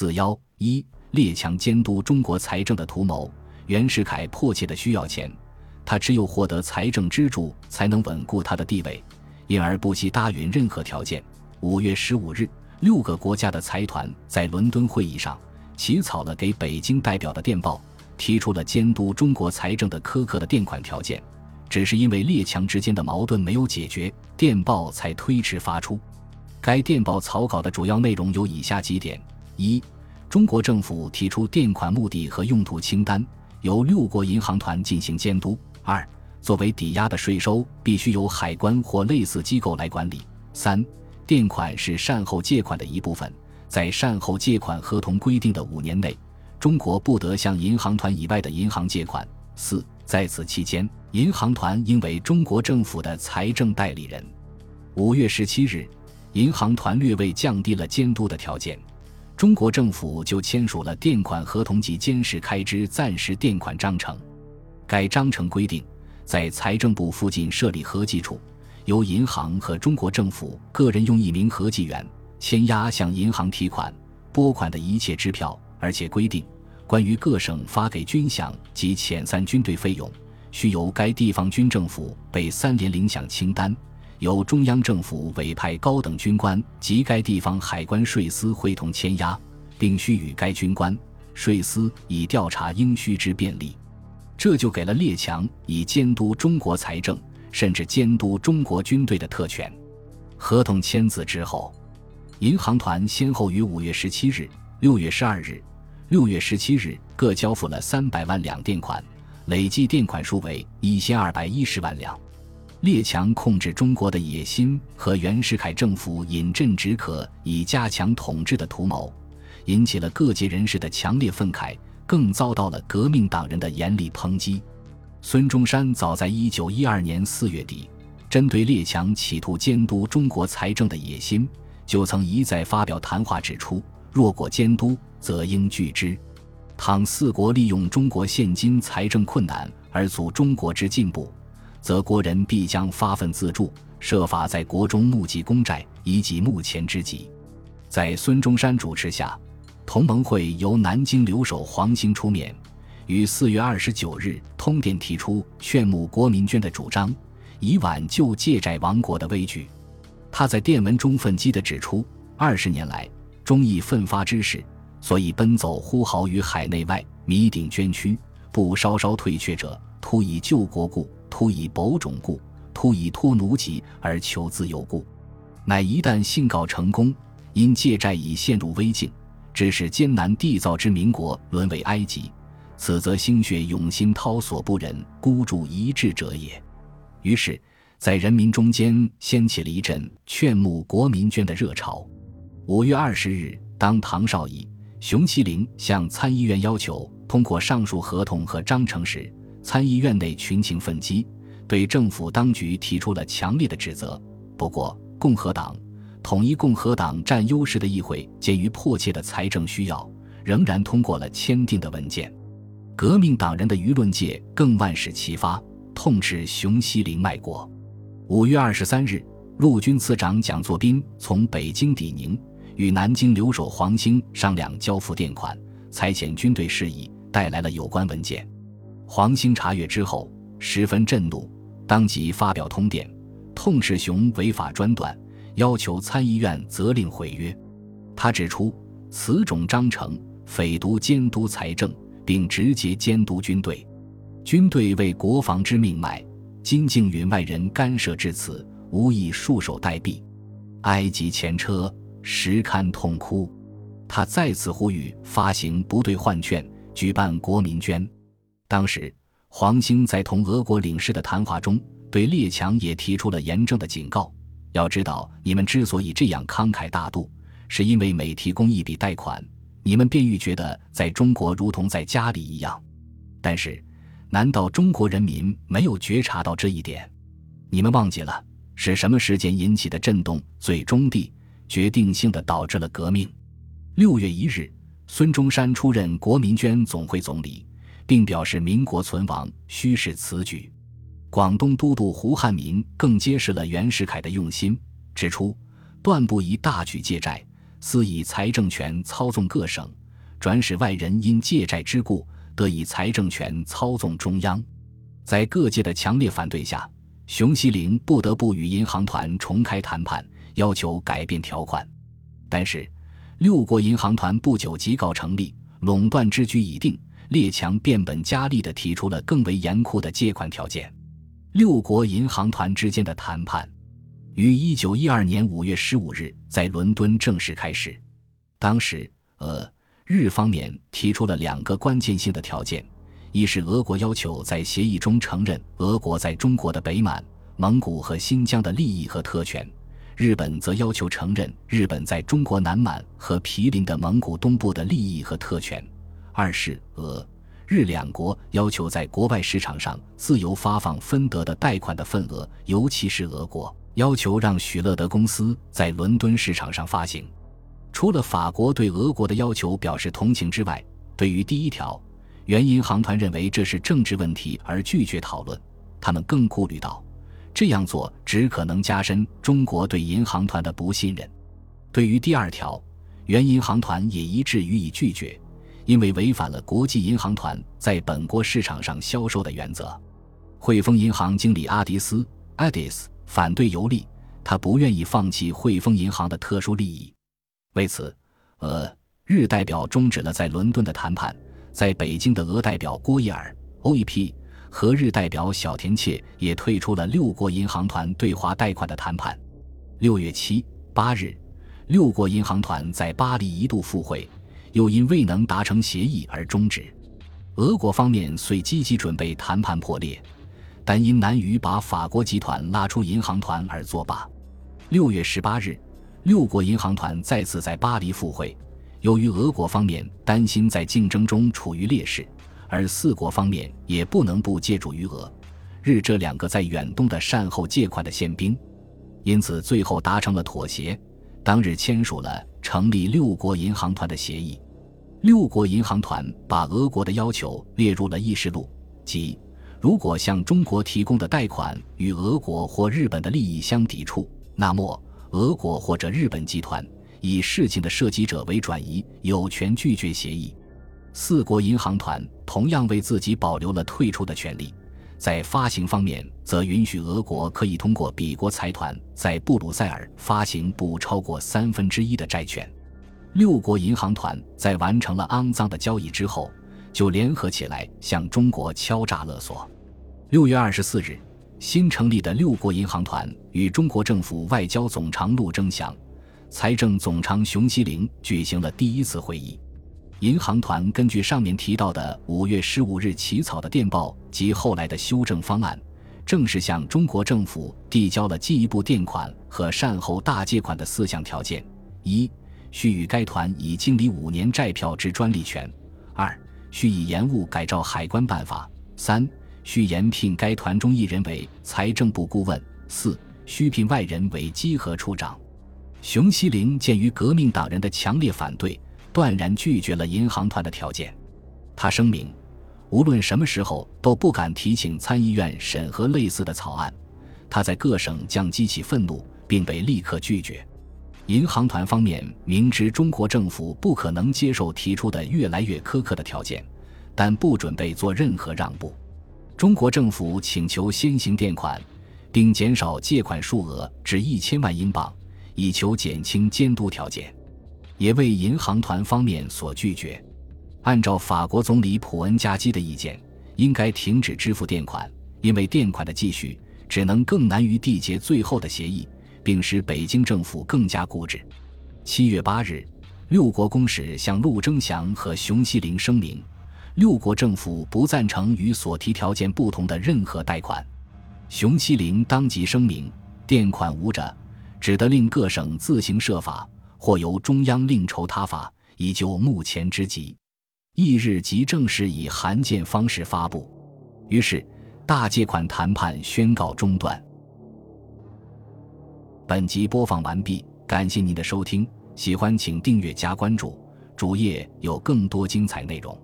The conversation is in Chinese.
四幺一列强监督中国财政的图谋。袁世凯迫切的需要钱，他只有获得财政支柱，才能稳固他的地位，因而不惜答允任何条件。五月十五日，六个国家的财团在伦敦会议上起草了给北京代表的电报，提出了监督中国财政的苛刻的垫款条件。只是因为列强之间的矛盾没有解决，电报才推迟发出。该电报草稿的主要内容有以下几点：一、中国政府提出垫款目的和用途清单，由六国银行团进行监督；二、作为抵押的税收必须由海关或类似机构来管理；三、垫款是善后借款的一部分，在善后借款合同规定的五年内，中国不得向银行团以外的银行借款；四。在此期间，银行团应为中国政府的财政代理人。五月十七日，银行团略微降低了监督的条件，中国政府就签署了垫款合同及监视开支暂时垫款章程。该章程规定，在财政部附近设立合计处，由银行和中国政府个人用一名合计员签押向银行提款、拨款的一切支票，而且规定。关于各省发给军饷及遣散军队费用，需由该地方军政府备三联领饷清单，由中央政府委派高等军官及该地方海关税司会同签押，并须与该军官、税司以调查应需之便利。这就给了列强以监督中国财政，甚至监督中国军队的特权。合同签字之后，银行团先后于五月十七日、六月十二日。六月十七日，各交付了三百万两垫款，累计垫款数为一千二百一十万两。列强控制中国的野心和袁世凯政府饮鸩止渴以加强统治的图谋，引起了各界人士的强烈愤慨，更遭到了革命党人的严厉抨击。孙中山早在一九一二年四月底，针对列强企图监督中国财政的野心，就曾一再发表谈话，指出。若果监督，则应拒之。倘四国利用中国现今财政困难而阻中国之进步，则国人必将发愤自助，设法在国中募集公债，以济目前之急。在孙中山主持下，同盟会由南京留守黄兴出面，于四月二十九日通电提出劝募国民捐的主张，以挽救借债亡国的危局。他在电文中愤激地指出：二十年来。忠义奋发之士，所以奔走呼号于海内外，弥鼎捐躯，不稍稍退却者，突以救国故，突以保种故，突以脱奴籍而求自由故。乃一旦信告成功，因借债已陷入危境，致使艰难缔造之民国沦为埃及，此则心血涌心涛所不忍孤注一掷者也。于是，在人民中间掀起了一阵劝募国民捐的热潮。五月二十日，当唐绍仪、熊希龄向参议院要求通过上述合同和章程时，参议院内群情奋激，对政府当局提出了强烈的指责。不过，共和党统一共和党占优势的议会鉴于迫切的财政需要，仍然通过了签订的文件。革命党人的舆论界更万事齐发，痛斥熊希龄卖国。五月二十三日，陆军次长蒋作斌从北京抵宁。与南京留守黄兴商量交付垫款、裁遣军队事宜，带来了有关文件。黄兴查阅之后十分震怒，当即发表通电，痛斥熊违法专断，要求参议院责令毁约。他指出，此种章程匪独监督财政，并直接监督军队，军队为国防之命脉，今竟允外人干涉至此，无以束手待毙，埃及前车。实堪痛哭，他再次呼吁发行不兑换券，举办国民捐。当时，黄兴在同俄国领事的谈话中，对列强也提出了严正的警告：要知道，你们之所以这样慷慨大度，是因为每提供一笔贷款，你们便愈觉得在中国如同在家里一样。但是，难道中国人民没有觉察到这一点？你们忘记了是什么事件引起的震动，最终地？决定性的导致了革命。六月一日，孙中山出任国民捐总会总理，并表示民国存亡须是此举。广东都督胡汉民更揭示了袁世凯的用心，指出断不宜大举借债，私以财政权操纵各省，转使外人因借债之故得以财政权操纵中央。在各界的强烈反对下，熊希龄不得不与银行团重开谈判，要求改变条款。但是，六国银行团不久即告成立，垄断之局已定。列强变本加厉地提出了更为严酷的借款条件。六国银行团之间的谈判于一九一二年五月十五日在伦敦正式开始。当时，俄日方面提出了两个关键性的条件：一是俄国要求在协议中承认俄国在中国的北满、蒙古和新疆的利益和特权；日本则要求承认日本在中国南满和毗邻的蒙古东部的利益和特权。二是俄日两国要求在国外市场上自由发放分得的贷款的份额，尤其是俄国要求让许乐德公司在伦敦市场上发行。除了法国对俄国的要求表示同情之外，对于第一条，原银行团认为这是政治问题而拒绝讨论。他们更顾虑到，这样做只可能加深中国对银行团的不信任。对于第二条，原银行团也一致予以拒绝。因为违反了国际银行团在本国市场上销售的原则，汇丰银行经理阿迪斯 （Addis） 反对尤利，他不愿意放弃汇丰银行的特殊利益。为此，俄日代表终止了在伦敦的谈判。在北京的俄代表郭伊尔 （OEP） 和日代表小田切也退出了六国银行团对华贷款的谈判。六月七八日，六国银行团在巴黎一度赴会。又因未能达成协议而终止。俄国方面虽积极准备谈判破裂，但因难于把法国集团拉出银行团而作罢。六月十八日，六国银行团再次在巴黎赴会。由于俄国方面担心在竞争中处于劣势，而四国方面也不能不借助于俄、日这两个在远东的善后借款的宪兵，因此最后达成了妥协。当日签署了成立六国银行团的协议。六国银行团把俄国的要求列入了议事录，即如果向中国提供的贷款与俄国或日本的利益相抵触，那么俄国或者日本集团以事情的涉及者为转移，有权拒绝协议。四国银行团同样为自己保留了退出的权利。在发行方面，则允许俄国可以通过比国财团在布鲁塞尔发行不超过三分之一的债券。六国银行团在完成了肮脏的交易之后，就联合起来向中国敲诈勒索。六月二十四日，新成立的六国银行团与中国政府外交总长陆征祥、财政总长熊希龄举行了第一次会议。银行团根据上面提到的五月十五日起草的电报及后来的修正方案，正式向中国政府递交了进一步垫款和善后大借款的四项条件：一、需与该团以经理五年债票之专利权；二、需以延误改照海关办法；三、需延聘该团中一人为财政部顾问；四、需聘外人为稽核处长。熊希龄鉴于革命党人的强烈反对。断然拒绝了银行团的条件。他声明，无论什么时候都不敢提请参议院审核类似的草案。他在各省将激起愤怒，并被立刻拒绝。银行团方面明知中国政府不可能接受提出的越来越苛刻的条件，但不准备做任何让步。中国政府请求先行垫款，并减少借款数额至一千万英镑，以求减轻监督条件。也为银行团方面所拒绝。按照法国总理普恩加基的意见，应该停止支付垫款，因为垫款的继续只能更难于缔结最后的协议，并使北京政府更加固执。七月八日，六国公使向陆征祥和熊希龄声明，六国政府不赞成与所提条件不同的任何贷款。熊希龄当即声明，垫款无者，只得令各省自行设法。或由中央另筹他法，以救目前之急。翌日即正式以函件方式发布。于是，大借款谈判宣告中断。本集播放完毕，感谢您的收听，喜欢请订阅加关注，主页有更多精彩内容。